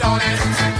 Beefy,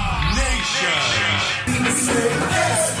Let's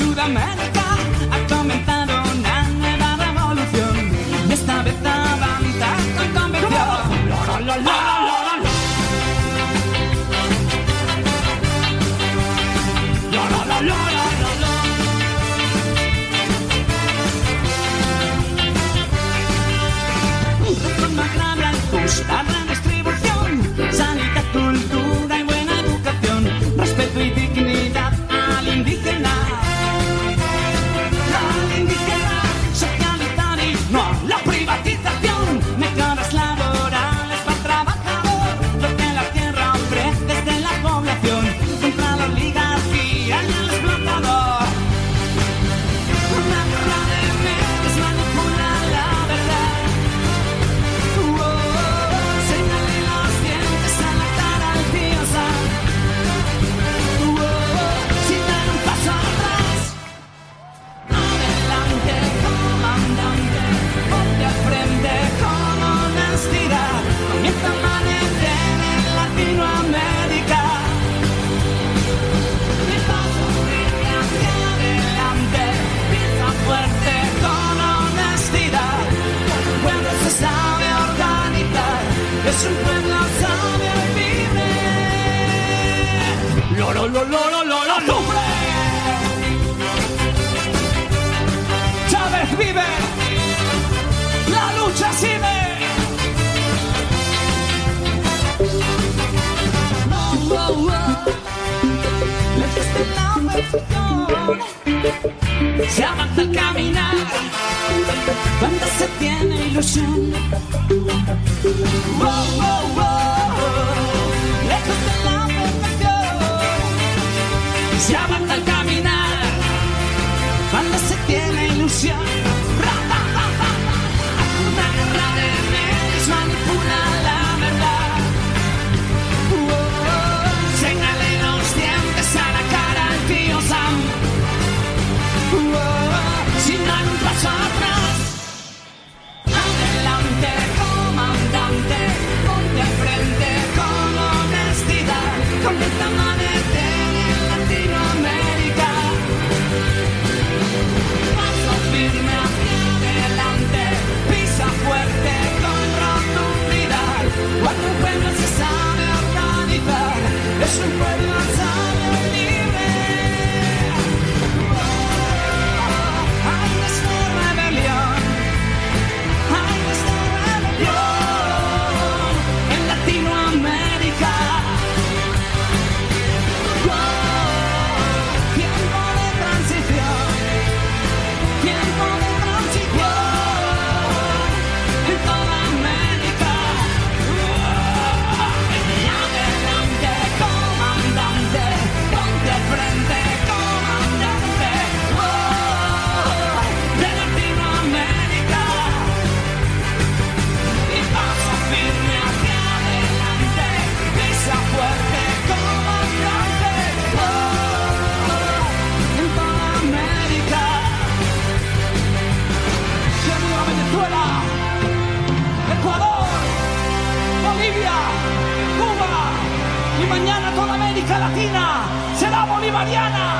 Sudamérica ha comenzado una nueva revolución y esta vez avanza con convención. Reforma. Loro, loro, loro, loro, lumbre. Chávez vive, la lucha sigue. Oh, oh, oh. Se avanza al caminar cuando se tiene ilusión. Lejos de la perfección. Se avanza al caminar cuando se tiene ilusión. Honestidad, completamente en Latinoamérica. Paso firme hacia adelante, pisa fuerte con rotundidad. Cuando un pueblo se sabe organizar, es un pueblo América Latina será bolivariana.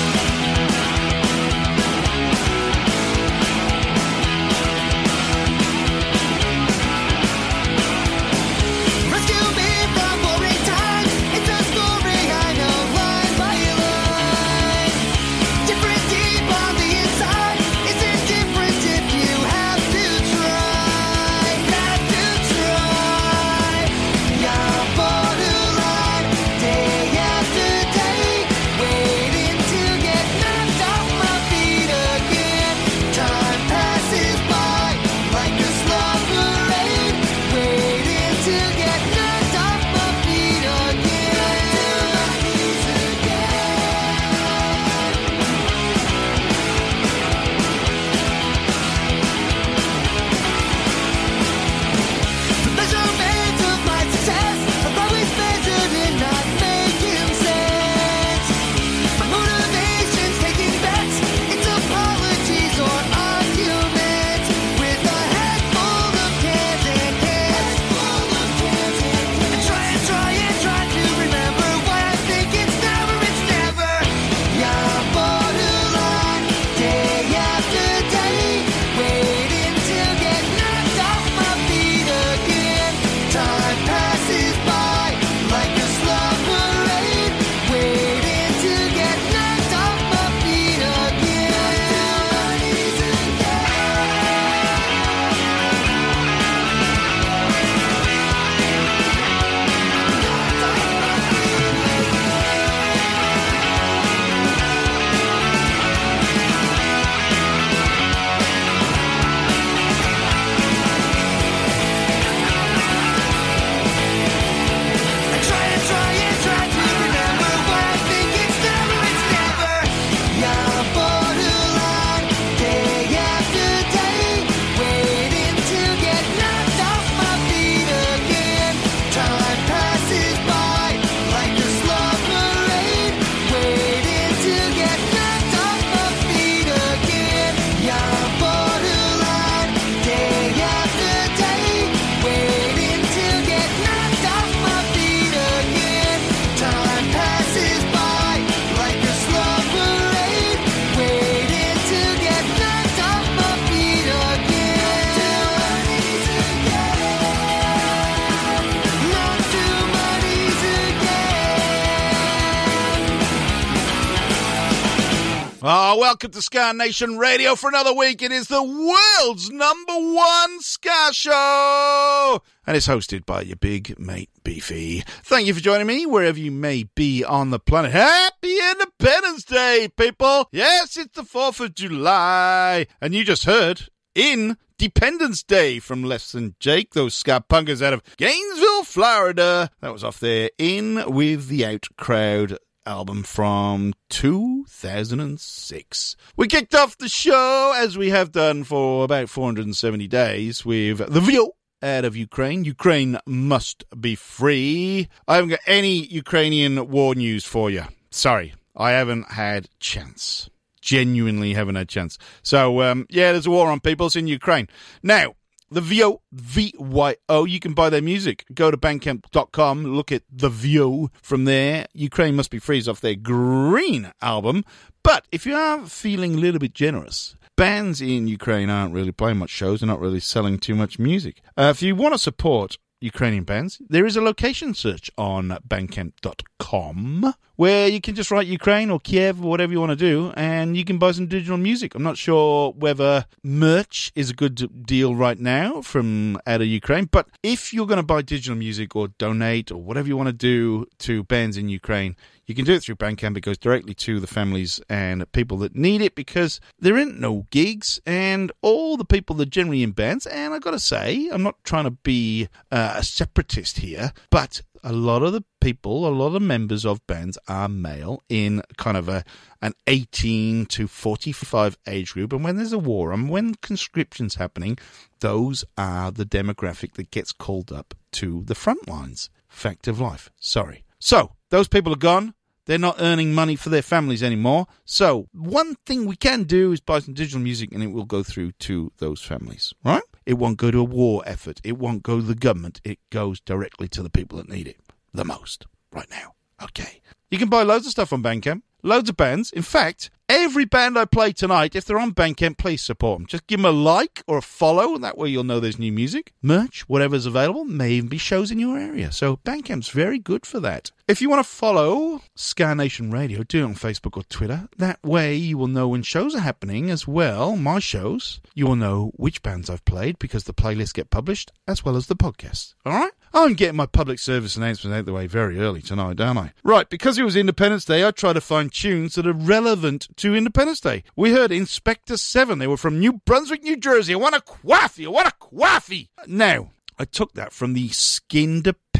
Welcome to Ska Nation Radio for another week. It is the world's number one Ska show. And it's hosted by your big mate Beefy. Thank you for joining me wherever you may be on the planet. Happy Independence Day, people. Yes, it's the 4th of July. And you just heard in Dependence Day from Less Than Jake, those ska punkers out of Gainesville, Florida. That was off there in with the Out Crowd album from 2006. We kicked off the show as we have done for about 470 days with The Vyo out of Ukraine. Ukraine must be free. I haven't got any Ukrainian war news for you. Sorry, I haven't had chance. Genuinely haven't had chance. So, um, yeah, there's a war on people. It's in Ukraine. Now, the Vyo, V-Y-O, you can buy their music. Go to bandcamp.com, look at The Vyo from there. Ukraine Must Be Freeze off their Green album. But if you are feeling a little bit generous, bands in Ukraine aren't really playing much shows. They're not really selling too much music. Uh, if you want to support Ukrainian bands, there is a location search on bandcamp.com where you can just write Ukraine or Kiev or whatever you want to do and you can buy some digital music. I'm not sure whether merch is a good deal right now from out of Ukraine, but if you're going to buy digital music or donate or whatever you want to do to bands in Ukraine, you can do it through Bandcamp. It goes directly to the families and people that need it because there ain't no gigs and all the people that are generally in bands. And I got to say, I'm not trying to be uh, a separatist here, but a lot of the people, a lot of members of bands are male in kind of a an 18 to 45 age group. And when there's a war and when conscription's happening, those are the demographic that gets called up to the front lines. Fact of life. Sorry. So, those people are gone. They're not earning money for their families anymore. So, one thing we can do is buy some digital music and it will go through to those families, right? It won't go to a war effort. It won't go to the government. It goes directly to the people that need it the most right now. Okay. You can buy loads of stuff on Bandcamp, loads of bands. In fact, every band I play tonight, if they're on Bandcamp, please support them. Just give them a like or a follow, and that way you'll know there's new music, merch, whatever's available. May even be shows in your area. So Bandcamp's very good for that. If you want to follow Ska Nation Radio, do it on Facebook or Twitter. That way you will know when shows are happening as well, my shows. You will know which bands I've played because the playlists get published as well as the podcast. All right? I'm getting my public service announcement out the way very early tonight, aren't I? Right, because it was Independence Day, I tried to find tunes that are relevant to Independence Day. We heard Inspecter 7. They were from New Brunswick, New Jersey. I want a quaffy. I want a quaffy. Now, I took that from the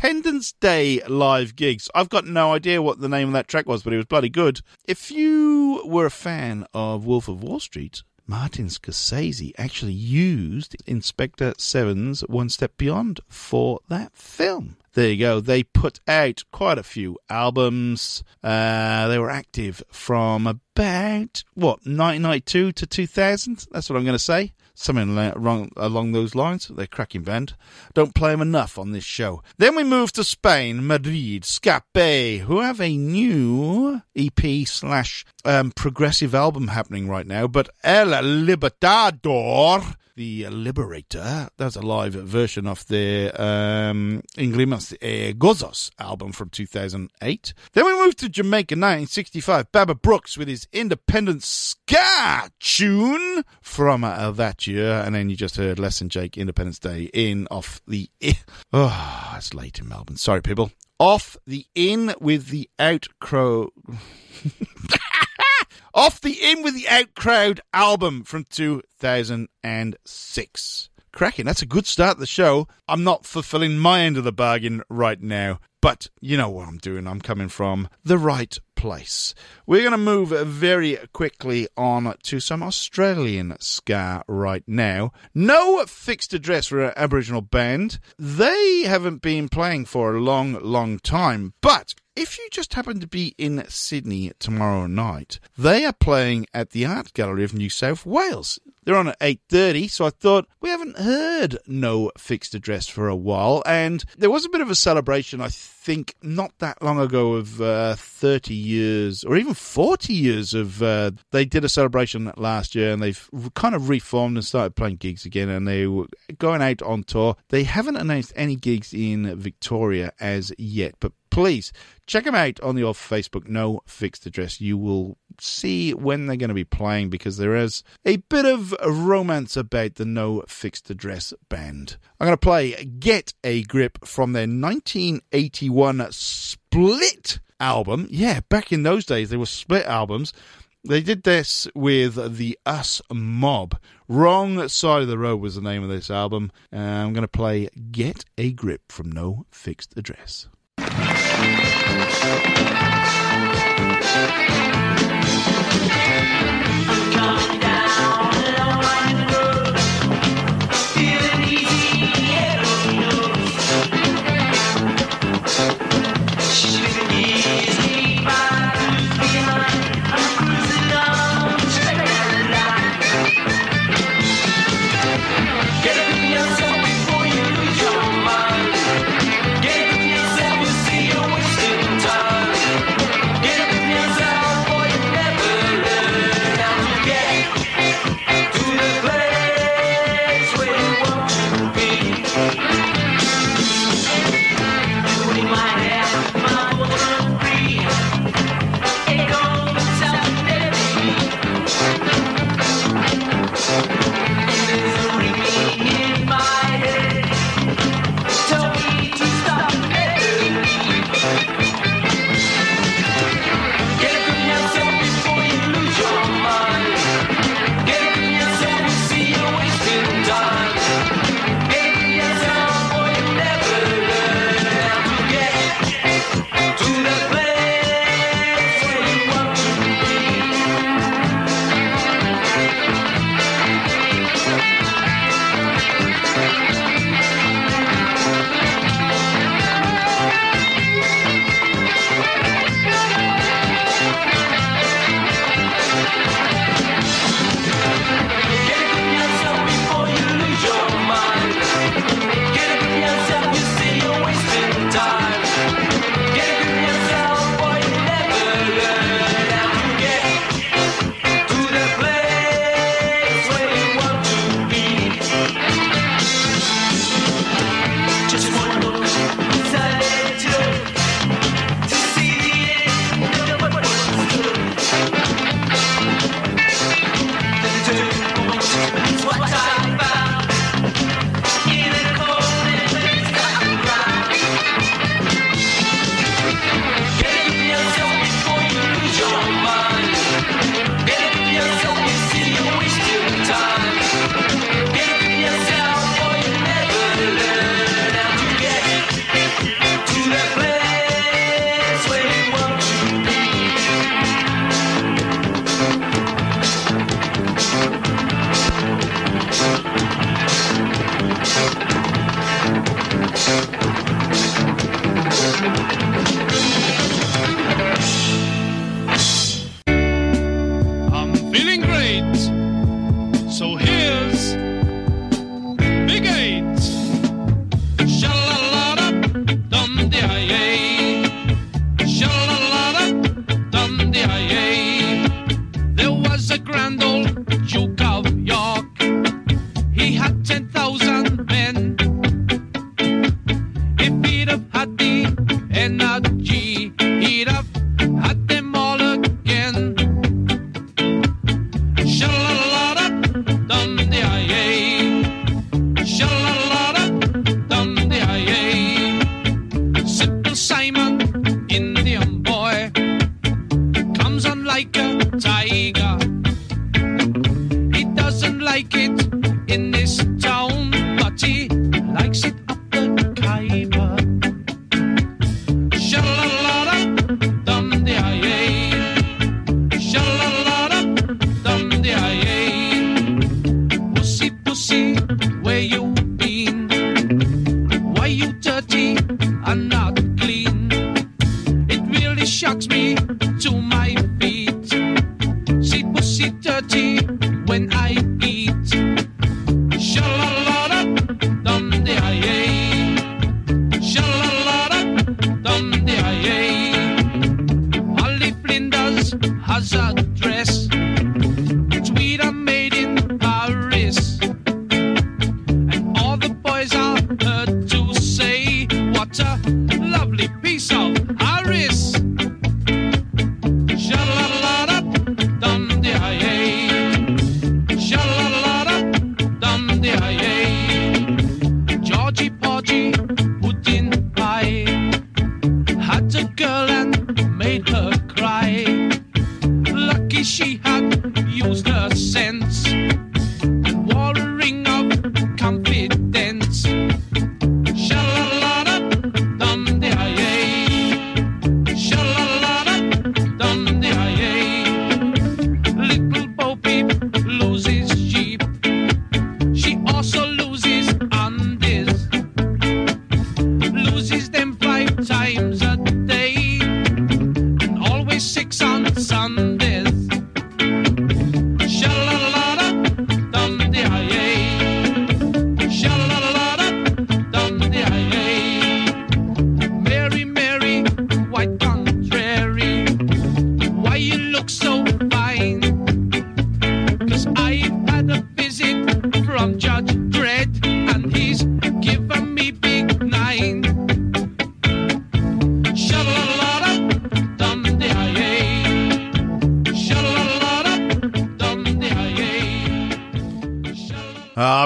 Skindependence Day live gigs. I've got no idea what the name of that track was, but it was bloody good. If you were a fan of Wolf of Wall Street, Martin Scorsese actually used Inspecter Seven's One Step Beyond for that film. There you go. They put out quite a few albums. Uh, they were active from about, what, 1992 to 2000? That's what I'm going to say. Something along, along those lines. They're cracking band. Don't play them enough on this show. Then we move to Spain, Madrid, Ska-P, who have a new EP slash um, progressive album happening right now. But El Libertador the Liberator. That's a live version of their um, Lágrimas eh, Gozos album from 2008. Then we move to Jamaica 1965. Baba Brooks with his independent ska tune from uh, that year. And then you just heard Less Than Jake Independence Day in off the. Oh, it's late in Melbourne. Sorry, people. Off the in with the out crow. Off the In with the Out Crowd album from 2006. Cracking. That's a good start to the show. I'm not fulfilling my end of the bargain right now, but you know what I'm doing. I'm coming from the right place. We're going to move very quickly on to some Australian ska right now. No fixed address for an Aboriginal band. They haven't been playing for a long, long time, but if you just happen to be in Sydney tomorrow night, they are playing at the Art Gallery of New South Wales. They're on at 8.30, so I thought, we haven't heard No Fixed Address for a while, and there was a bit of a celebration, I think, not that long ago of uh, 30 years, or even 40 years of, uh, they did a celebration last year, and they've kind of reformed and started playing gigs again, and they were going out on tour. They haven't announced any gigs in Victoria as yet, but please check them out on off Facebook No Fixed Address. You will see when they're going to be playing because there is a bit of romance about the No Fixed Address band. I'm going to play Get a Grip from their 1981 one split album. Yeah, back in those days, they were split albums. They did this with the Us Mob. Wrong Side of the Road was the name of this album. Uh, I'm going to play Get a Grip from No Fixed Address.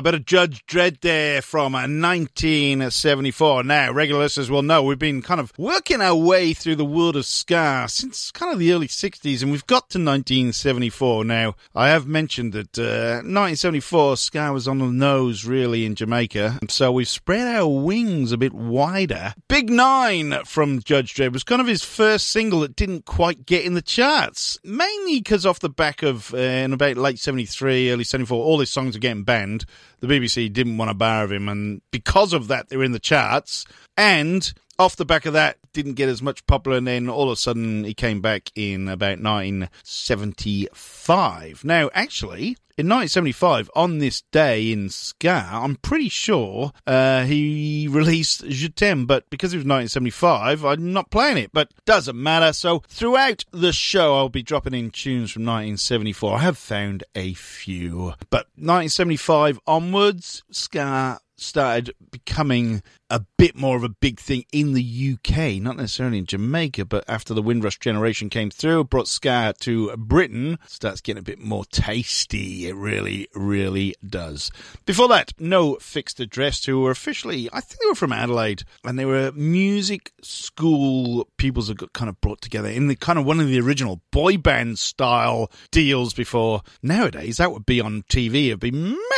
Bit of Judge Dread there from uh, 1974. Now, regular listeners will know we've been kind of working our way through the world of ska since kind of the early 60s, and we've got to 1974. Now, I have mentioned that uh, 1974 ska was on the nose really in Jamaica, so we've spread our wings a bit wider. Big Nine from Judge Dread was kind of his first single that didn't quite get in the charts, mainly because off the back of uh, in about late 73, early 74, all his songs are getting banned. The BBC didn't want a bar of him, and because of that, they're in the charts. And off the back of that, didn't get as much popular, and then all of a sudden he came back in about 1975. Now, actually, in 1975, on this day in Ska, I'm pretty sure uh, he released Je T'aime, but because it was 1975, I'm not playing it, but doesn't matter. So throughout the show, I'll be dropping in tunes from 1974. I have found a few, but 1975 onwards, Ska started becoming a bit more of a big thing in the UK, not necessarily in Jamaica, but after the Windrush generation came through, brought ska to Britain, starts getting a bit more tasty. It really, really does. Before that, No Fixed Address, who were officially, I think they were from Adelaide, and they were music school pupils that got kind of brought together in the kind of one of the original boy band style deals before. Nowadays, that would be on TV, it'd be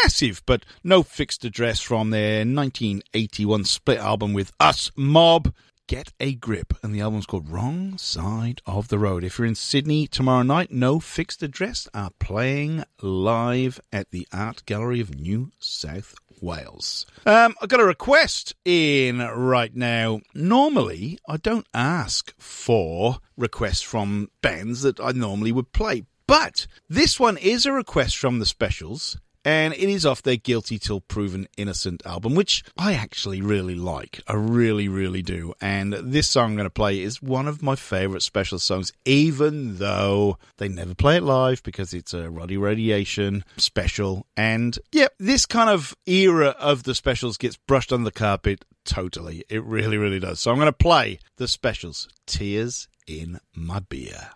massive, but No Fixed Address from their 1981 split album with Us Mob. Get a grip, and the album's called Wrong Side of the Road. If you're in Sydney tomorrow night, no fixed address are playing live at the Art Gallery of New South Wales. Um, I've got a request in right now. Normally, I don't ask for requests from bands that I normally would play, but this one is a request from the specials and it is off their Guilty Till Proven Innocent album, which I actually really like. I really, really do. And this song I'm going to play is one of my favourite special songs, even though they never play it live because it's a Roddy Radiation special. And yeah, this kind of era of the specials gets brushed on the carpet totally. It really, really does. So I'm going to play the specials Tears in My Beer.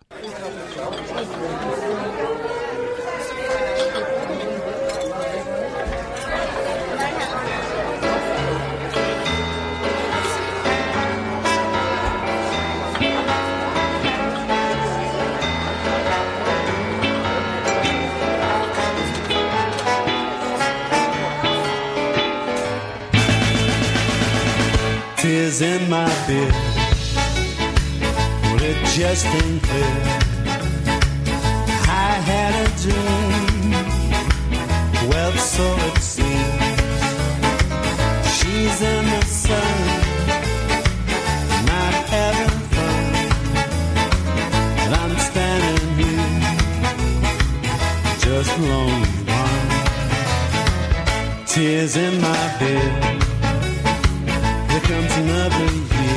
Tears in my beer. Well, it just ain't clear. I had a dream. Well, so it seems. She's in the sun, not having fun. And I'm standing here, just lonely one. Tears in my beer. Comes another year.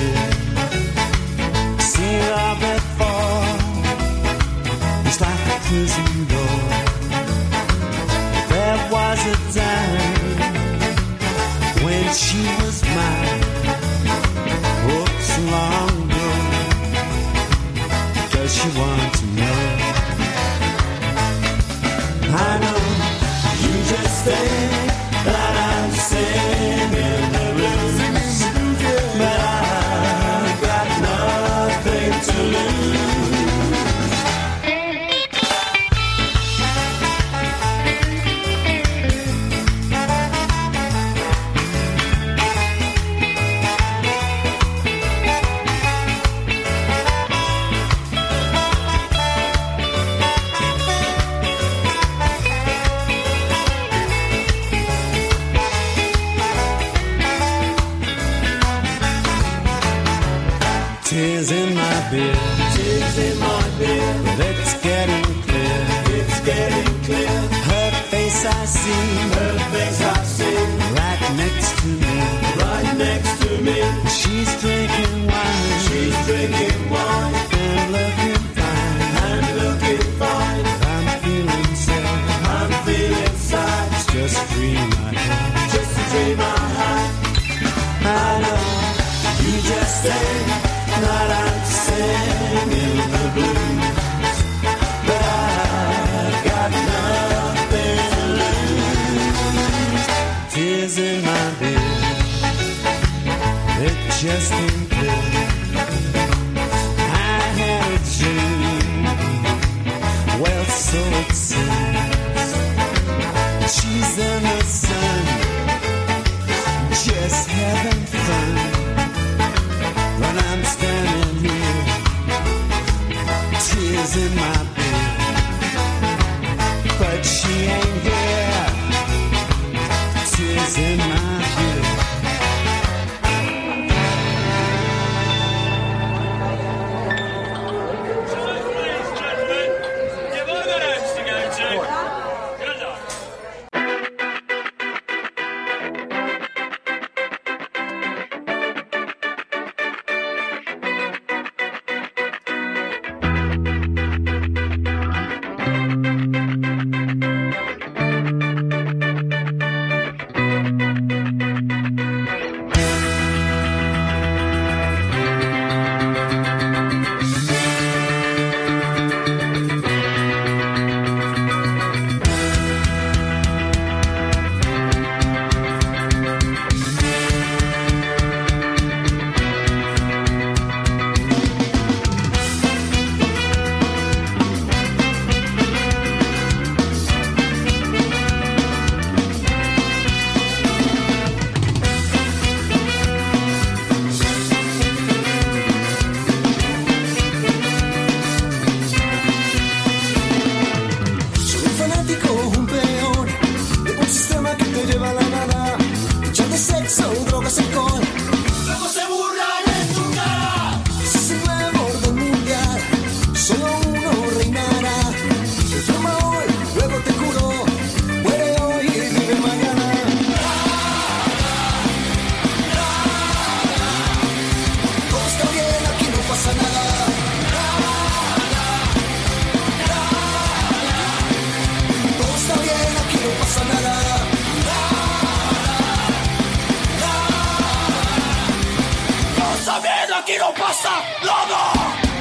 pensamento aqui não passa nada.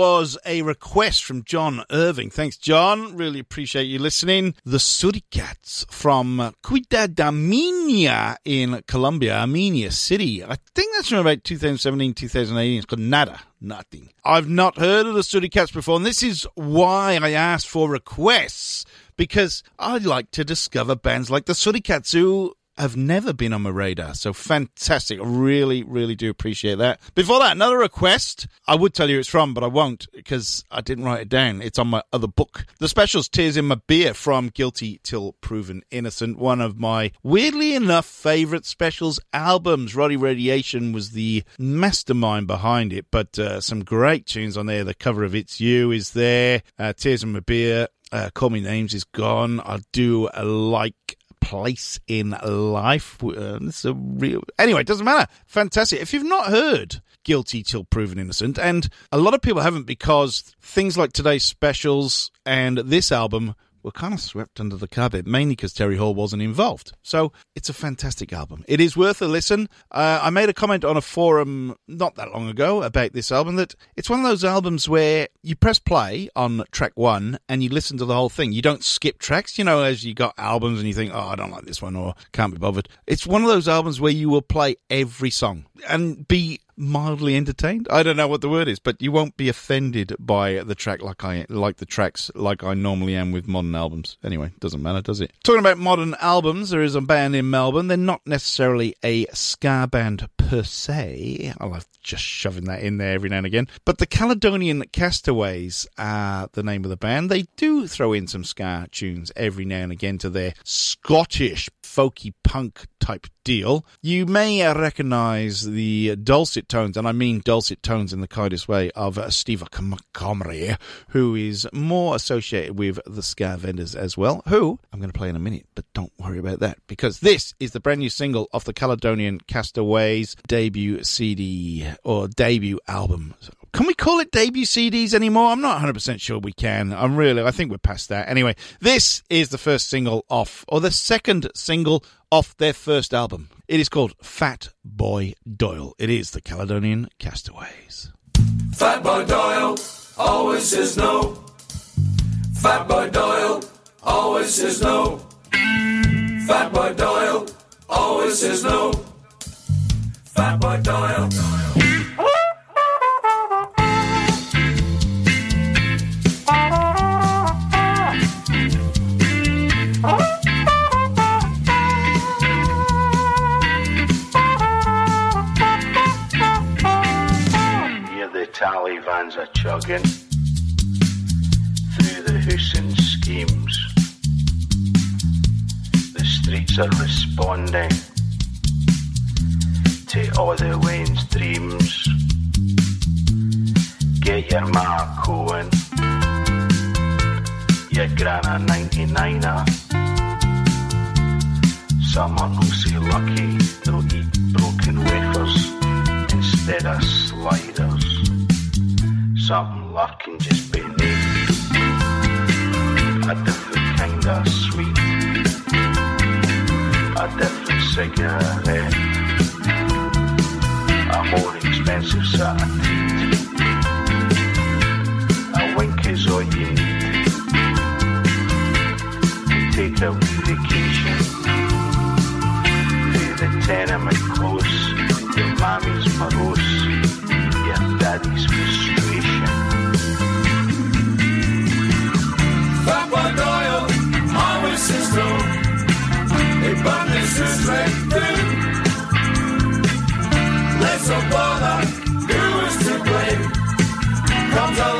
Was a request from John Irving. Thanks, John. Really appreciate you listening. The Suricats from Cuidadamina in Colombia, Armenia City. I think that's from about 2017, 2018. It's called Nada. Nothing. I've not heard of the Suricats before, and this is why I asked for requests because I like to discover bands like the Suricats who have never been on my radar. So fantastic. I really, really do appreciate that. Before that, another request. I would tell you it's from, but I won't because I didn't write it down. It's on my other book. The specials Tears in My Beer from Guilty Till Proven Innocent. One of my, weirdly enough, favorite specials albums. Roddy Radiation was the mastermind behind it, but uh, some great tunes on there. The cover of It's You is there. Uh, Tears in My Beer. Uh, Call Me Names is gone. I do like place in life. Uh, it's a real anyway. It doesn't matter. Fantastic. If you've not heard "Guilty Till Proven Innocent," and a lot of people haven't because things like today's specials and this album were kind of swept under the carpet, mainly because Terry Hall wasn't involved. So it's a fantastic album. It is worth a listen. Uh, I made a comment on a forum not that long ago about this album that it's one of those albums where you press play on track one and you listen to the whole thing. You don't skip tracks, you know, as you got albums and you think, oh, I don't like this one or can't be bothered. It's one of those albums where you will play every song and be mildly entertained. I don't know what the word is, but you won't be offended by the track like I like the tracks like I normally am with modern albums. Anyway, doesn't matter, does it? Talking about modern albums, there is a band in Melbourne. They're not necessarily a ska band per se. I love just shoving that in there every now and again. But the Caledonian Castaways are the name of the band. They do throw in some ska tunes every now and again to their Scottish folky punk type deal. You may recognise the dulcet tones, and I mean dulcet tones in the kindest way, of uh, Steve Montgomery, who is more associated with the Ska Vendors as well, who I'm going to play in a minute, but don't worry about that, because this is the brand new single off the Caledonian Castaways debut CD or debut album. Can we call it debut CDs anymore? I'm not 100% sure we can. I'm really, I think we're past that. Anyway, this is the first single off, or the second single off their first album. It is called Fat Boy Doyle. It is the Caledonian Castaways. Fat Boy Doyle always says no. Fat Boy Doyle always says no. Fat Boy Doyle always says no. Fat Boy Doyle. Vans are chugging through the Hussein schemes. The streets are responding to all the Wayne's dreams. Get your Mark Cohen, your Grana 99er. Someone who'll say lucky they'll eat broken wafers instead of sliders. Something lurking just beneath a different kind of sweet, a different cigarette, a more expensive set of teeth. A wink is all you need to take a wee vacation through the tenement close. Your mommy's morose, your daddy's frustration. He punishes right through. Let's not bother. Who is to blame? Comes a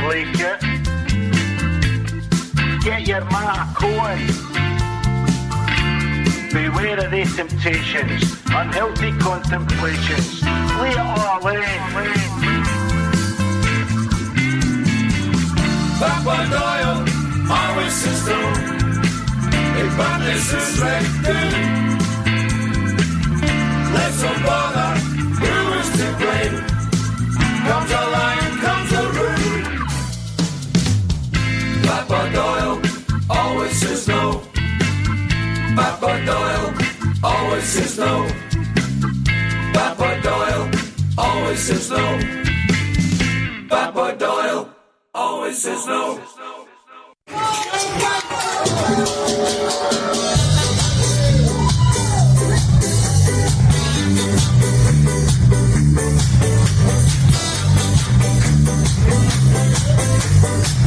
Blake it. Get your ma going. Beware of these temptations, unhealthy contemplations. Lay it all in. Papa Doyle always says no. If badness is reckoned, let's not bother. Who is to blame? Comes a Papa Doyle always says no. Papa Doyle always says no. Papa Doyle always says no. Yeah.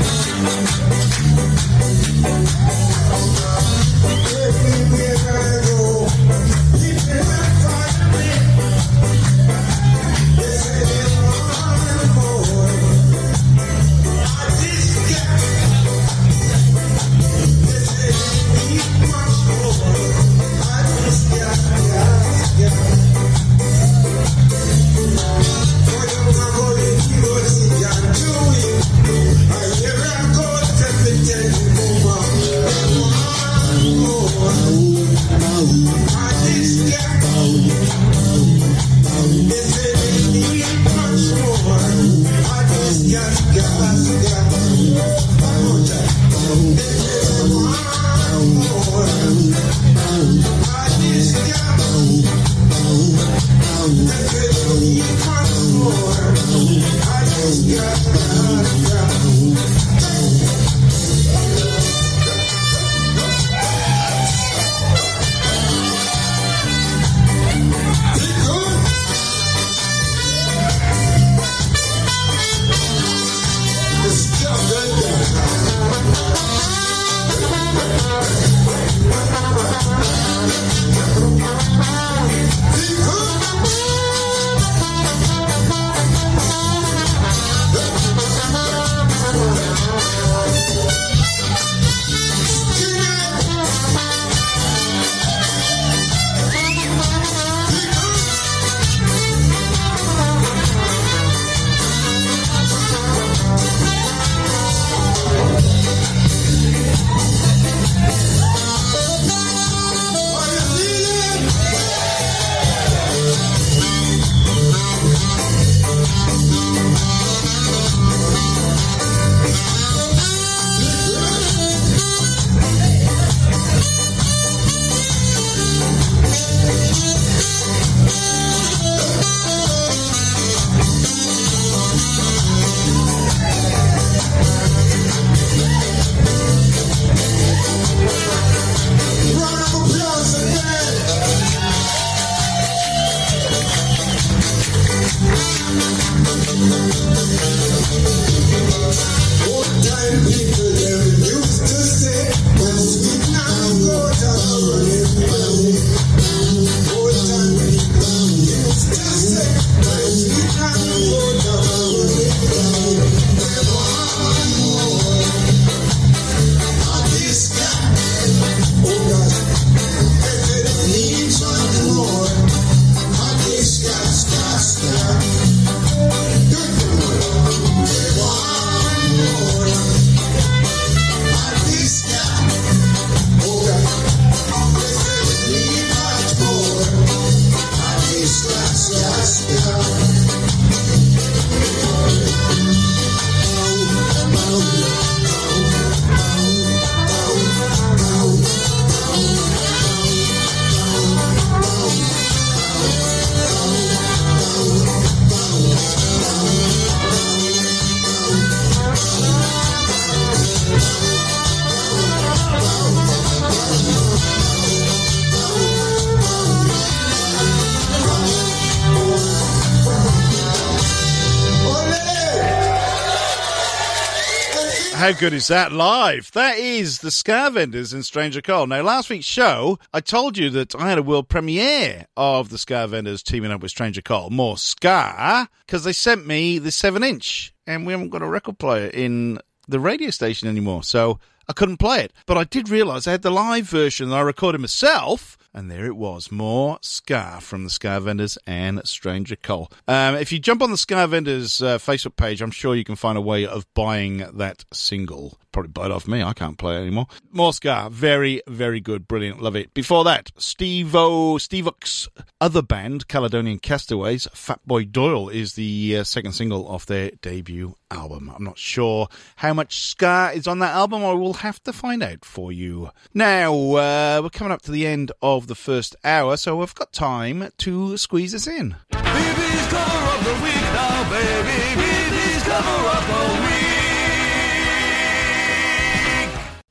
How good is that live? That is the Ska Vendors in Stranger Cole. Now, last week's show, I told you that I had a world premiere of the Ska Vendors teaming up with Stranger Cole. More Ska, because they sent me the 7 inch, and we haven't got a record player in the radio station anymore, so I couldn't play it. But I did realise I had the live version that I recorded myself. And there it was, more Scar from the Ska Vendors and Stranger Cole. Um, if you jump on the Ska Vendors uh, Facebook page, I'm sure you can find a way of buying that single. Probably it off me, I can't play anymore. More Ska, very, very good, brilliant, love it. Before that, Steve-O, Steve Ock's other band, Caledonian Castaways, Fatboy Doyle is the uh, second single off their debut album. I'm not sure how much Ska is on that album, I will have to find out for you. Now, uh, we're coming up to the end of the first hour, so we've got time to squeeze this in. Cover of the week now, baby. Cover week.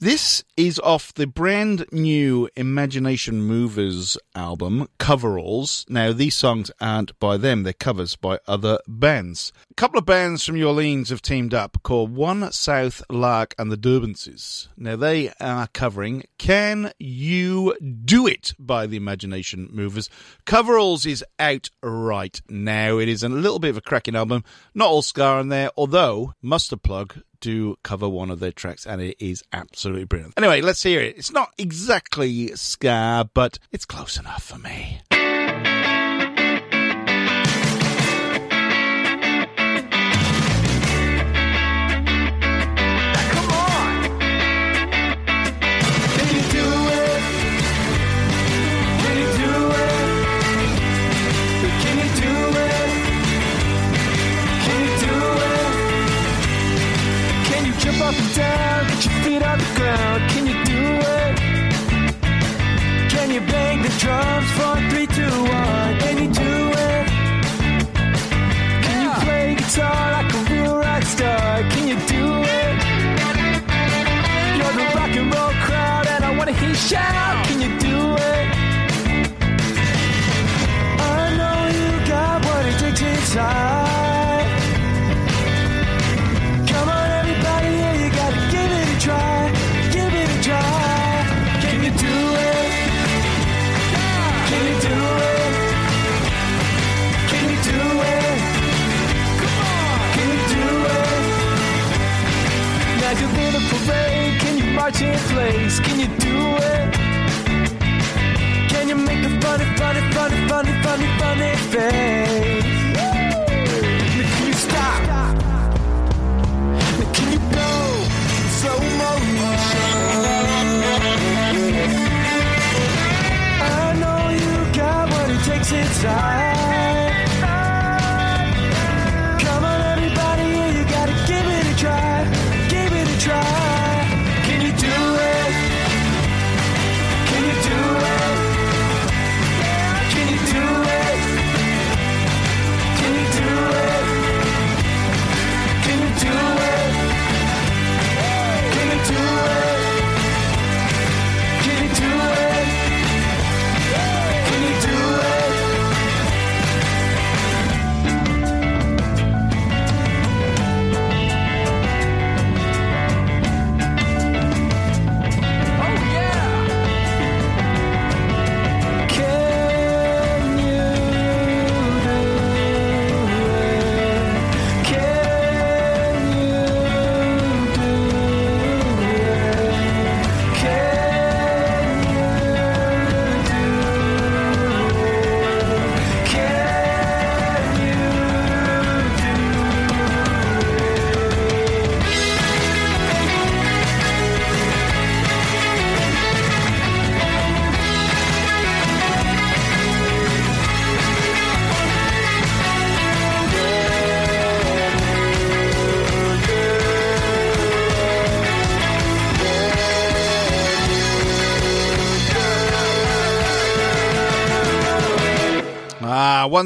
This is off the brand new Imagination Movers album, Coveralls. Now, these songs aren't by them, they're covers by other bands. A couple of bands from New Orleans have teamed up called One South Lark and the Durbulence. Now, they are covering Can You Do It by the Imagination Movers. Coveralls is out right now. It is a little bit of a cracking album. Not all Ska in there, although Mustard Plug do cover one of their tracks, and it is absolutely brilliant. Anyway, let's hear it. It's not exactly ska, but it's close enough for me. You in place? Can you do it? Can you make a funny, funny, funny, funny, funny, funny face? Now can you stop? Now can you go slow motion? I know you got what it takes inside.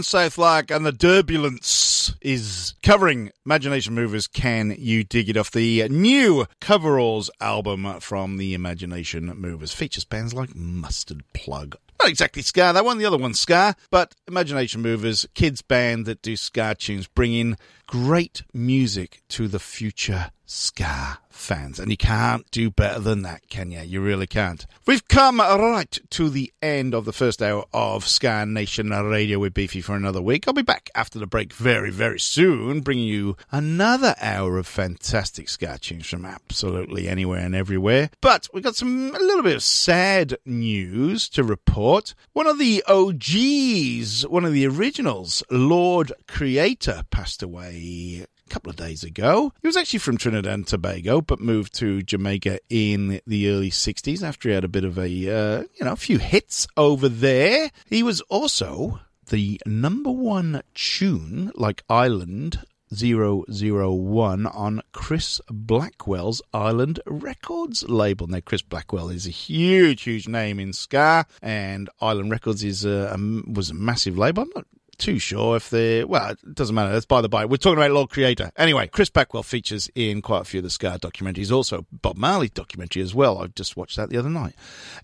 South Lark and the Durbulence is covering Imagination Movers Can You Dig It off the new Coveralls album from the Imagination Movers. Features bands like Mustard Plug. Not exactly Ska, that one, the other one's Ska, but Imagination Movers, kids band that do Ska tunes, bring in great music to the future Ska fans. And you can't do better than that, can you? You really can't. We've come right to the end of the first hour of Ska Nation Radio with Beefy for another week. I'll be back after the break very, very soon, bringing you another hour of fantastic ska tunes from absolutely anywhere and everywhere. But we've got some a little bit of sad news to report. One of the OGs, one of the originals, Lord Creator, passed away a couple of days ago. He was actually from Trinidad and Tobago, but moved to Jamaica in the early 60s after he had a bit of a, uh, you know, a few hits over there. He was also the number one tune, like Island 001 on Chris Blackwell's Island Records label. Now, Chris Blackwell is a huge, huge name in ska, and Island Records is a, a, was a massive label. I'm not too sure if they well it doesn't matter. That's by the by. We're talking about lord creator. Anyway chris blackwell features in quite a few of the Ska documentaries also bob marley documentary as well. I just watched that the other night.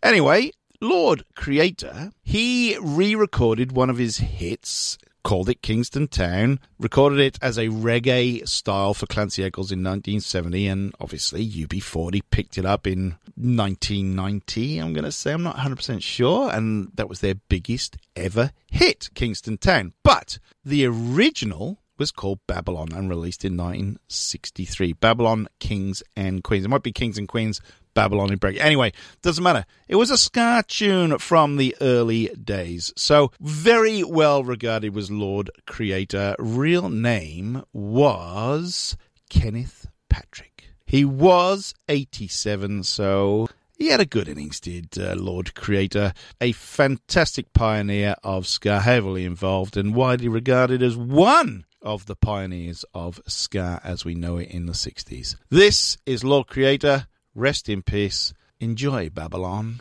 Anyway lord creator he re-recorded one of his hits called it Kingston Town, recorded it as a reggae style for Clancy Eccles in 1970, and obviously UB40 picked it up in 1990, I'm going to say. I'm not 100% sure, and that was their biggest ever hit, Kingston Town. But the original was called Babylon and released in 1963. Babylon, Kings and Queens. It might be Kings and Queens, Babylon in break. Anyway, doesn't matter. It was a ska tune from the early days. So very well regarded was Lord Creator. Real name was Kenneth Patrick. He was 87, so he had a good innings, did uh, Lord Creator. A fantastic pioneer of ska, heavily involved and widely regarded as one of the pioneers of ska as we know it in the 60s. This is Lord Creator. Rest in peace. Enjoy Babylon.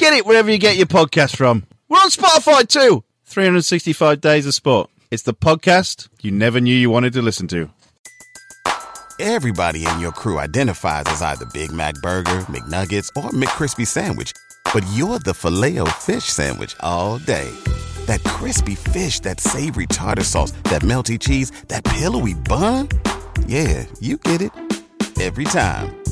Get it wherever you get your podcast from. We're on Spotify too. 365 Days of Sport. It's the podcast you never knew you wanted to listen to. Everybody in your crew identifies as either Big Mac Burger, McNuggets, or McCrispy Sandwich. But you're the filet fish Sandwich all day. That crispy fish, that savory tartar sauce, that melty cheese, that pillowy bun. Yeah, you get it. Every time.